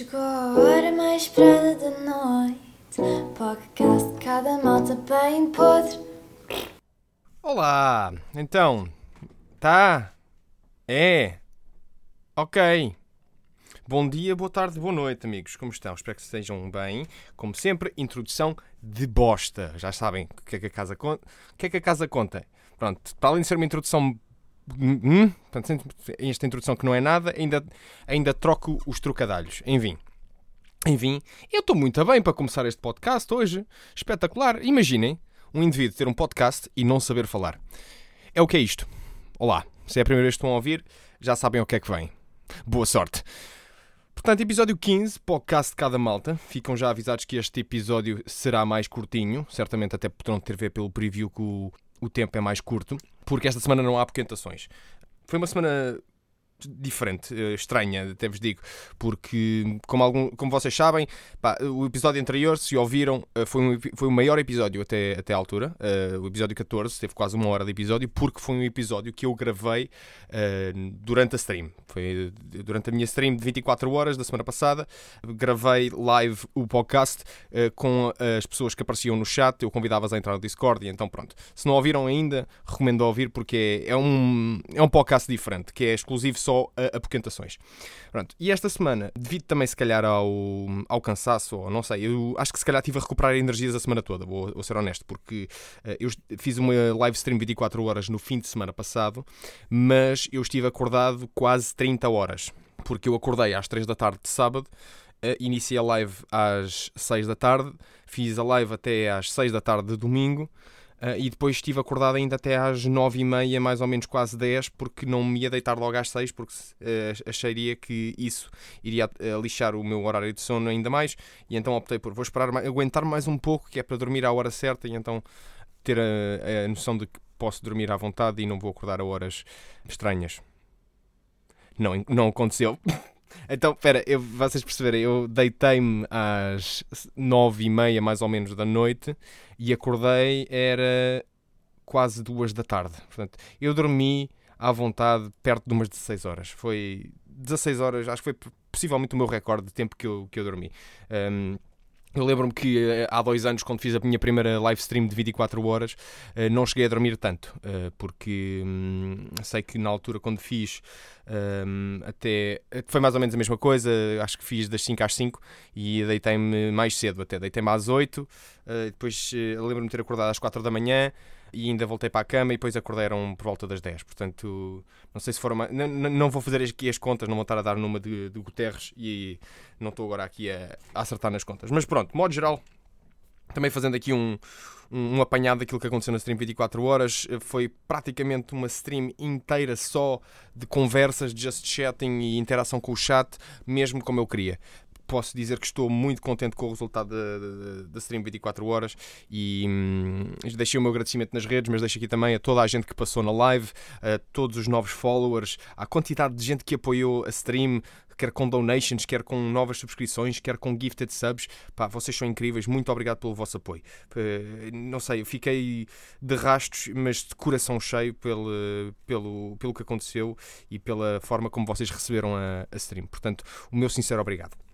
Chegou a hora mais esperada da noite. Podcast de cada malta bem podre. Olá, então, tá? É? Ok. Bom dia, boa tarde, boa noite, amigos. Como estão? Espero que estejam bem. Como sempre, introdução de bosta. Já sabem o que é que a casa conta. O que é que a casa conta? Pronto, para além de ser uma introdução. Hum, portanto, esta introdução que não é nada, ainda, ainda troco os trocadalhos. Enfim. Enfim, eu estou muito bem para começar este podcast hoje. Espetacular. Imaginem um indivíduo ter um podcast e não saber falar. É o que é isto. Olá, se é a primeira vez que estão a ouvir, já sabem o que é que vem. Boa sorte. Portanto, episódio 15, podcast de cada malta. Ficam já avisados que este episódio será mais curtinho. Certamente até poderão ter ver pelo preview que o, o tempo é mais curto. Porque esta semana não há apoquentações. Foi uma semana diferente, eh, estranha, até vos digo, porque, como, algum, como vocês sabem, pá, o episódio anterior, se ouviram, eh, foi, um, foi o maior episódio até, até à altura, uh, o episódio 14, teve quase uma hora de episódio, porque foi um episódio que eu gravei uh, durante a stream. Foi durante a minha stream de 24 horas da semana passada, gravei live o podcast uh, com as pessoas que apareciam no chat, eu convidava-as a entrar no Discord, e então pronto. Se não ouviram ainda, recomendo ouvir, porque é, é, um, é um podcast diferente, que é exclusivo só só a apoquentações. Pronto. E esta semana, devido também se calhar ao, ao cansaço, ou não sei, eu acho que se calhar estive a recuperar energias a semana toda, vou, vou ser honesto, porque uh, eu fiz uma live stream 24 horas no fim de semana passado, mas eu estive acordado quase 30 horas, porque eu acordei às 3 da tarde de sábado, uh, iniciei a live às 6 da tarde, fiz a live até às 6 da tarde de domingo, Uh, e depois estive acordado ainda até às nove e meia, mais ou menos quase 10, porque não me ia deitar logo às seis, porque uh, acharia que isso iria uh, lixar o meu horário de sono ainda mais, e então optei por vou esperar, aguentar mais um pouco, que é para dormir à hora certa, e então ter a, a noção de que posso dormir à vontade e não vou acordar a horas estranhas. Não, não aconteceu. Então, espera, vocês perceberem, eu deitei-me às nove e meia, mais ou menos, da noite e acordei, era quase duas da tarde. Portanto, eu dormi à vontade perto de umas 16 horas. Foi 16 horas, acho que foi possivelmente o meu recorde de tempo que eu, que eu dormi. Um, eu lembro-me que eh, há dois anos, quando fiz a minha primeira live stream de 24 horas, eh, não cheguei a dormir tanto, eh, porque hum, sei que na altura, quando fiz, hum, até foi mais ou menos a mesma coisa. Acho que fiz das 5 às 5 e deitei-me mais cedo, até deitei-me às 8. Depois lembro-me de ter acordado às 4 da manhã e ainda voltei para a cama e depois acordaram por volta das 10. Portanto, não sei se foram. Não, não vou fazer aqui as contas, não vou estar a dar numa de, de Guterres e não estou agora aqui a, a acertar nas contas. Mas pronto, modo geral, também fazendo aqui um, um, um, apanhado daquilo que aconteceu na stream 24 horas, foi praticamente uma stream inteira só de conversas, just chatting e interação com o chat, mesmo como eu queria posso dizer que estou muito contente com o resultado da, stream 24 horas e hum, deixei o meu agradecimento nas redes, mas deixo aqui também a toda a gente que passou na live, a todos os novos followers, a quantidade de gente que apoiou a stream, quer com donations, quer com novas subscrições, quer com gifted subs. Pá, vocês são incríveis, muito obrigado pelo vosso apoio. Não sei, eu fiquei de rastos, mas de coração cheio pelo, pelo, pelo que aconteceu e pela forma como vocês receberam a, a stream. Portanto, o meu sincero obrigado.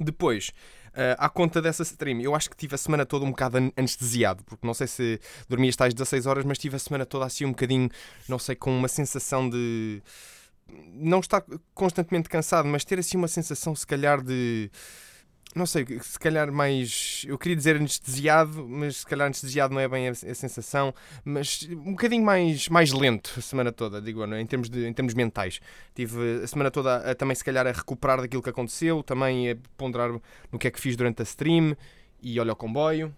Depois, uh, à conta dessa stream, eu acho que tive a semana toda um bocado anestesiado, porque não sei se dormi as tais 16 horas, mas tive a semana toda assim um bocadinho, não sei, com uma sensação de. Não estar constantemente cansado, mas ter assim uma sensação, se calhar, de não sei, se calhar mais. Eu queria dizer anestesiado, mas se calhar anestesiado não é bem a, a sensação, mas um bocadinho mais, mais lento a semana toda, digo, não, é? em, termos de, em termos mentais. Tive a semana toda a, a, também, se calhar, a recuperar daquilo que aconteceu, também a ponderar no que é que fiz durante a stream e olha o comboio.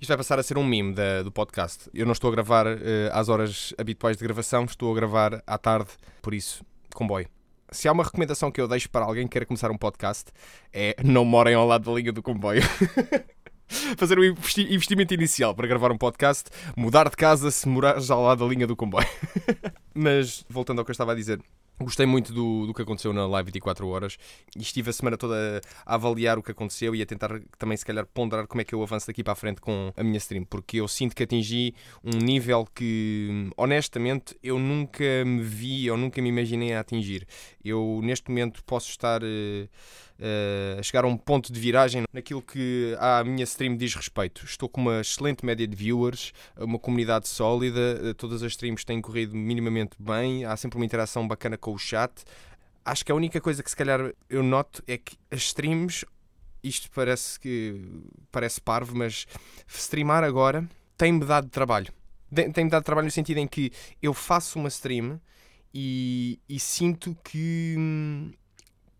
Isto vai passar a ser um meme da, do podcast. Eu não estou a gravar uh, às horas habituais de gravação, estou a gravar à tarde, por isso, comboio. Se há uma recomendação que eu deixo para alguém que queira começar um podcast, é não morem ao lado da linha do comboio. Fazer um investimento inicial para gravar um podcast, mudar de casa se morares ao lado da linha do comboio. Mas, voltando ao que eu estava a dizer, Gostei muito do, do que aconteceu na live 24 horas e estive a semana toda a avaliar o que aconteceu e a tentar também, se calhar, ponderar como é que eu avanço daqui para a frente com a minha stream, porque eu sinto que atingi um nível que, honestamente, eu nunca me vi ou nunca me imaginei a atingir. Eu, neste momento, posso estar. Uh, uh, chegar a um ponto de viragem naquilo que a minha stream diz respeito. Estou com uma excelente média de viewers, uma comunidade sólida, uh, todas as streams têm corrido minimamente bem, há sempre uma interação bacana com o chat. Acho que a única coisa que se calhar eu noto é que as streams, isto parece que parece parvo, mas streamar agora tem-me dado trabalho. Tem-me dado trabalho no sentido em que eu faço uma stream e, e sinto que hum,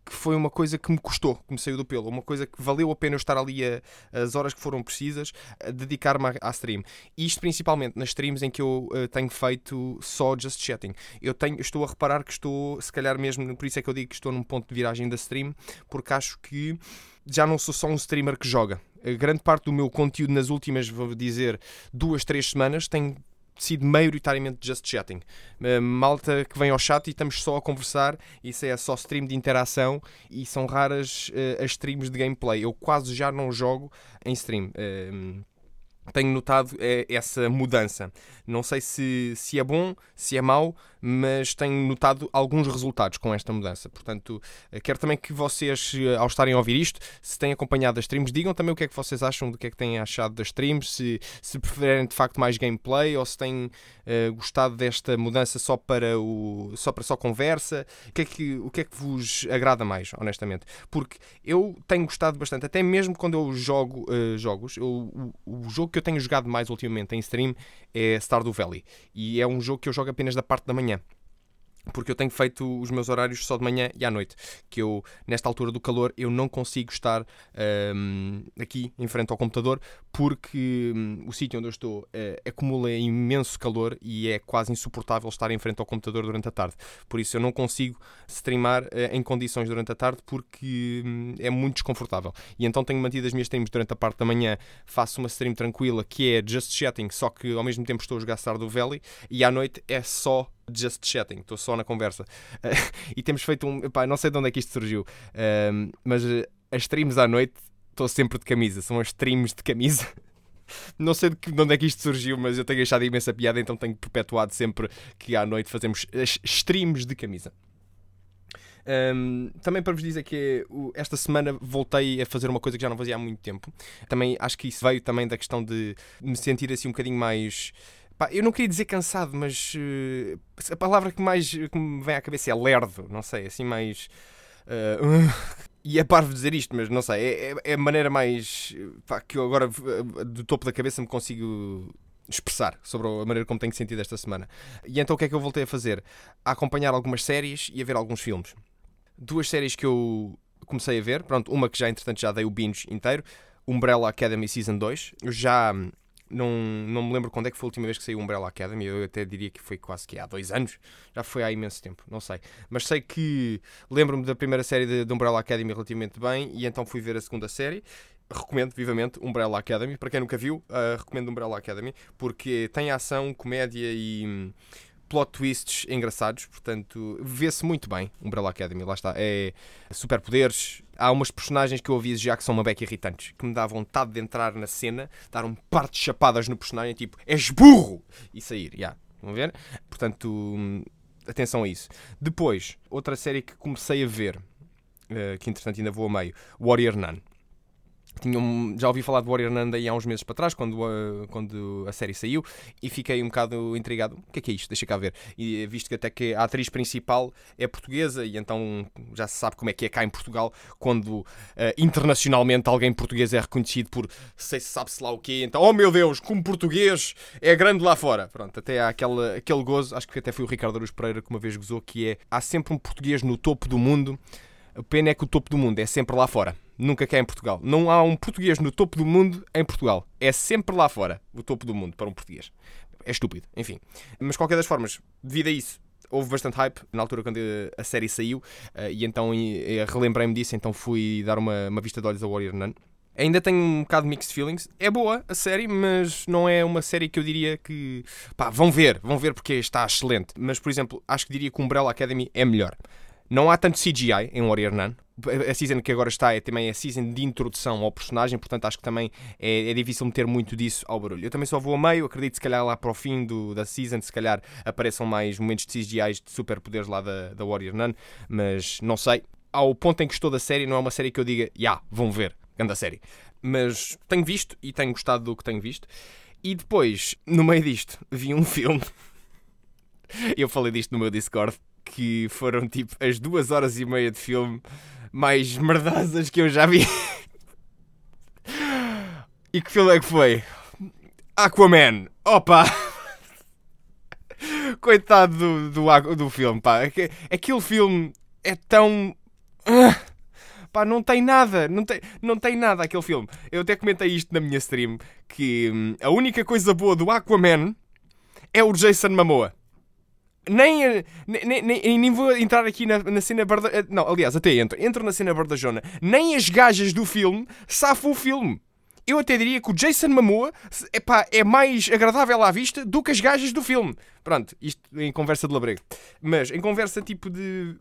que foi uma coisa que me custou, que me saiu do pelo, uma coisa que valeu a pena eu estar ali a, as horas que foram precisas dedicar-me à, à, stream. Isto principalmente nas streams em que eu uh, tenho feito só just chatting. Eu tenho, estou a reparar que estou, se calhar mesmo, por isso é que eu digo que estou num ponto de viragem da stream, porque acho que já não sou só um streamer que joga. A grande parte do meu conteúdo nas últimas, vou dizer, duas, três semanas tem sido maioritariamente just chatting. Uh, malta que vem ao chat e estamos só a conversar, isso é só stream de interação e são raras uh, as streams de gameplay. Eu quase já não jogo em stream. Uh, tenho notado essa mudança. Não sei se, se é bom, se é mau, mas tenho notado alguns resultados com esta mudança. Portanto, eh, quero também que vocês, eh, ao estarem a ouvir isto, se têm acompanhado as streams, digam também o que é que vocês acham do que é que têm achado das streams, se, se preferem de facto mais gameplay ou se têm uh, gostado desta mudança só para, o, só para só conversa. O que, é que, o que é que vos agrada mais, honestamente? Porque eu tenho gostado bastante, até mesmo quando eu jogo uh, jogos, eu, o, o jogo que eu tenho jogado mais ultimamente em stream é Stardew Valley. E é um jogo que eu jogo apenas da parte da manhã manhã porque eu tenho feito os meus horários só de manhã e à noite, que eu, nesta altura do calor, eu não consigo estar um, aqui em frente ao computador, porque um, o sítio onde eu estou uh, acumula imenso calor e é quase insuportável estar em frente ao computador durante a tarde. Por isso eu não consigo streamar uh, em condições durante a tarde, porque um, é muito desconfortável. E então tenho mantido as minhas streams durante a parte da manhã, faço uma stream tranquila, que é just chatting, só que ao mesmo tempo estou a jogar Stardew Valley, e à noite é só just chatting, estou só na conversa. E temos feito um. Epá, não sei de onde é que isto surgiu, uh, mas uh, as streams à noite estou sempre de camisa, são as streams de camisa. Não sei de, que, de onde é que isto surgiu, mas eu tenho achado imensa piada, então tenho perpetuado sempre que à noite fazemos streams de camisa. Um, também para vos dizer que esta semana voltei a fazer uma coisa que já não fazia há muito tempo. Também acho que isso veio também da questão de me sentir assim um bocadinho mais Pá, eu não queria dizer cansado, mas uh, a palavra que mais que me vem à cabeça é lerdo, não sei, assim mais. Uh, e é parvo dizer isto, mas não sei, é, é, é a maneira mais. Pá, que eu agora eh, do topo da cabeça me consigo expressar sobre a maneira como tenho sentido esta semana. E então o que é que eu voltei a fazer? A acompanhar algumas séries e a ver alguns filmes. Duas séries que eu comecei a ver, pronto, uma que já entretanto já dei o binge inteiro, Umbrella Academy Season 2. Eu já não, não me lembro quando é que foi a última vez que saiu Umbrella Academy. Eu até diria que foi quase que há dois anos. Já foi há imenso tempo, não sei. Mas sei que lembro-me da primeira série de, de Umbrella Academy relativamente bem e então fui ver a segunda série recomendo vivamente Umbrella Academy. Para quem nunca viu, uh, recomendo Umbrella Academy porque tem ação, comédia e plot twists engraçados. Portanto, vê-se muito bem Umbrella Academy. Lá está. É superpoderes, há umas personagens que eu aviso já que são uma beca irritantes, que me dá vontade de entrar na cena, dar um par de chapadas no personagem, tipo, és burro! E sair, já. Yeah. Vão ver? Portanto, atenção a isso. Depois, outra série que comecei a ver, uh, que entretanto ainda vou a meio, Warrior Nun. Tinham, já ouvi falar de Warrior Nanda há uns meses para trás, quando a, quando a série saiu, e fiquei um bocado intrigado. O que é que é isto? Deixa cá ver. E visto que até que a atriz principal é portuguesa, e então já se sabe como é que é cá em Portugal, quando uh, internacionalmente alguém português é reconhecido por sei se sabe-se lá o quê, então, oh meu Deus, como português é grande lá fora. Pronto, até há aquele, aquele gozo, acho que até foi o Ricardo Aruz Pereira que uma vez gozou, que é há sempre um português no topo do mundo. A pena é que o topo do mundo é sempre lá fora nunca cá em Portugal. Não há um português no topo do mundo em Portugal. É sempre lá fora o topo do mundo para um português. É estúpido, enfim. Mas, qualquer das formas, devido a isso, houve bastante hype na altura quando a série saiu eh, e então relembrei-me disso, então fui dar uma, uma vista de olhos a Warrior Nun. Ainda tenho um bocado de mixed feelings. É boa a série, mas não é uma série que eu diria que. Pá, vão ver, vão ver porque está excelente. Mas, por exemplo, acho que diria que Umbrella Academy é melhor. Não há tanto CGI em Warrior Nun. A season que agora está é também a season de introdução ao personagem, portanto acho que também é, é difícil meter muito disso ao barulho. Eu também só vou a meio, acredito se calhar lá para o fim do, da season, se calhar apareçam mais momentos de CGI de superpoderes lá da, da Warrior Nun, mas não sei. Ao ponto em que estou da série, não é uma série que eu diga, já, yeah, vão ver, grande série. Mas tenho visto e tenho gostado do que tenho visto. E depois, no meio disto, vi um filme. eu falei disto no meu Discord que foram tipo as duas horas e meia de filme mais merdosas que eu já vi. e que filme é que foi? Aquaman! Opa! Coitado do, do, do filme, pá. Aquele filme é tão. Pá, não tem nada, não tem, não tem nada aquele filme. Eu até comentei isto na minha stream, que hum, a única coisa boa do Aquaman é o Jason Momoa nem, nem, nem, nem vou entrar aqui na, na cena barda... Eh, não, aliás, até entro. Entro na cena bardajona. Nem as gajas do filme safam o filme. Eu até diria que o Jason Momoa epá, é mais agradável à vista do que as gajas do filme. Pronto, isto em conversa de labrego. Mas em conversa tipo de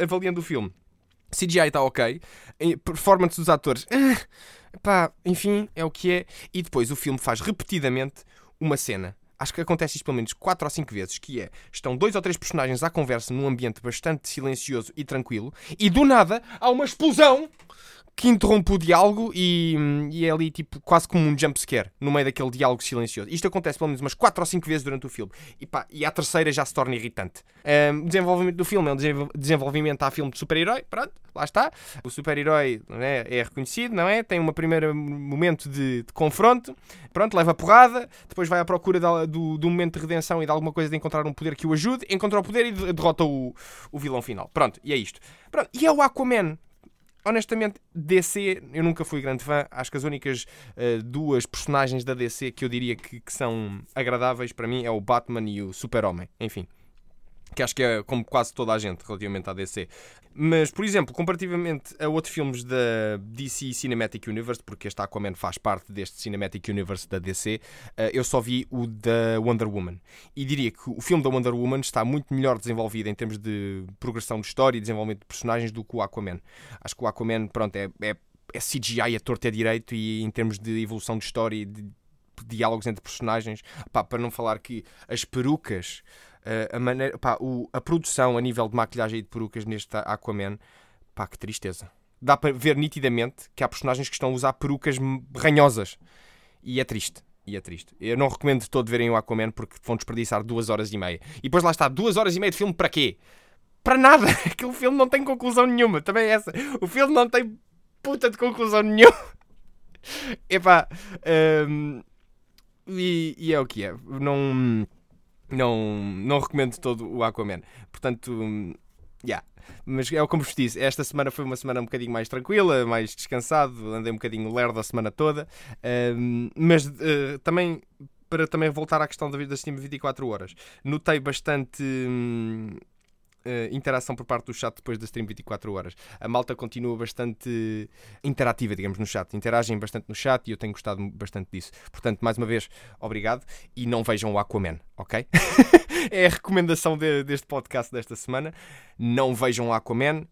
avaliando o filme. CGI está ok. Performance dos atores. Epá, enfim, é o que é. E depois o filme faz repetidamente uma cena acho que acontece isto pelo menos 4 ou 5 vezes, que é, estão dois ou três personagens à conversa num ambiente bastante silencioso e tranquilo, e do nada há uma explosão que interrompe o diálogo e, e, é ali tipo quase como um jumpscare no meio daquele diálogo silencioso. Isto acontece pelo menos umas 4 ou 5 vezes durante o filme. E, pá, e a terceira já se torna irritante. Um, o desenvolvimento do filme é um desenvolvimento a filme de super-herói. Pronto, lá está. O super-herói é, é, reconhecido, não é? Tem um primeiro momento de, de, confronto. Pronto, leva porrada. Depois vai à procura de, do, momento de redenção e de alguma coisa de encontrar um poder que o ajude. Encontra o poder e derrota o, o vilão final. Pronto, e é isto. Pronto, e é o Aquaman honestamente, DC, eu nunca fui grande fã. Acho que as únicas uh, duas personagens da DC que eu diria que, que, são agradáveis para mim é o Batman e o Super-Homem. Enfim que acho que é como quase toda a gente relativamente à DC. Mas, por exemplo, comparativamente a outros filmes da DC Cinematic Universe, porque este Aquaman faz parte deste Cinematic Universe da DC, eh, eu só vi o da Wonder Woman. E diria que o filme da Wonder Woman está muito melhor desenvolvido em termos de progressão de história e desenvolvimento de personagens do que o Aquaman. Acho que o Aquaman, pronto, é, é, é CGI a torto a direito e em termos de evolução de história e de diálogos entre personagens, pá, para não falar que as perucas a, maneira, pá, o, a produção a nível de maquilhagem e de perucas neste Aquaman, pá, que tristeza. Dá para ver nitidamente que há personagens que estão a usar perucas ranhosas. E é triste. E é triste. Eu não recomendo de todo verem o Aquaman porque vão desperdiçar duas horas e meia. E depois lá está, duas horas e meia de filme para quê? Para nada! Aquele filme não tem conclusão nenhuma. Também é essa. O filme não tem puta de conclusão nenhuma. Epá. Um, e, e é o que é. Não não, não recomendo todo o Aquaman. Portanto, yeah. Mas é como vos disse, esta semana foi uma semana um bocadinho mais tranquila, mais descansado, andei um bocadinho lerdo a semana toda. mas uh, também, para também voltar à questão da vida da Steam 24 horas, notei bastante. Hum, uh, interação por parte do chat depois da stream 24 horas. A malta continua bastante interativa, digamos, no chat. Interagem bastante no chat e eu tenho gostado bastante disso. Portanto, mais uma vez, obrigado e não vejam o Aquaman, ok? é a recomendação de, deste podcast desta semana. Não vejam o Aquaman,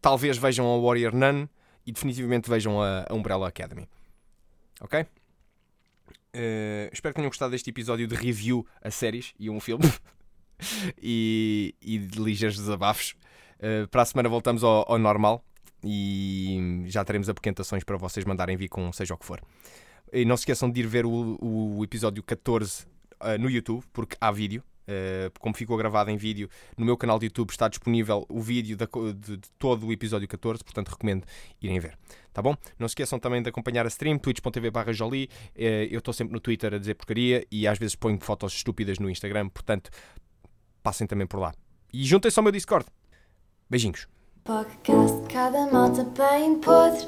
talvez vejam a Warrior Nun e definitivamente vejam a, a Umbrella Academy. Ok? Uh, espero que tenham gostado deste episódio de review a séries e um filme. e, e de ligeiros desabafos. Uh, para a semana voltamos ao, ao, normal e já teremos apoquentações para vocês mandarem vir com seja o que for. E não se esqueçam de ir ver o, o episódio 14 uh, eh, no YouTube, porque há vídeo. Uh, como ficou gravado em vídeo, no meu canal de YouTube está disponível o vídeo de, de, de, todo o episódio 14, portanto recomendo irem ver. Tá bom? Não se esqueçam também de acompanhar a stream, twitch.tv barra Jolie. Uh, eu estou sempre no Twitter a dizer porcaria e às vezes ponho fotos estúpidas no Instagram, portanto passem também por lá. E juntem-se ao meu Discord. Beijinhos. Podcast, cada bem podre.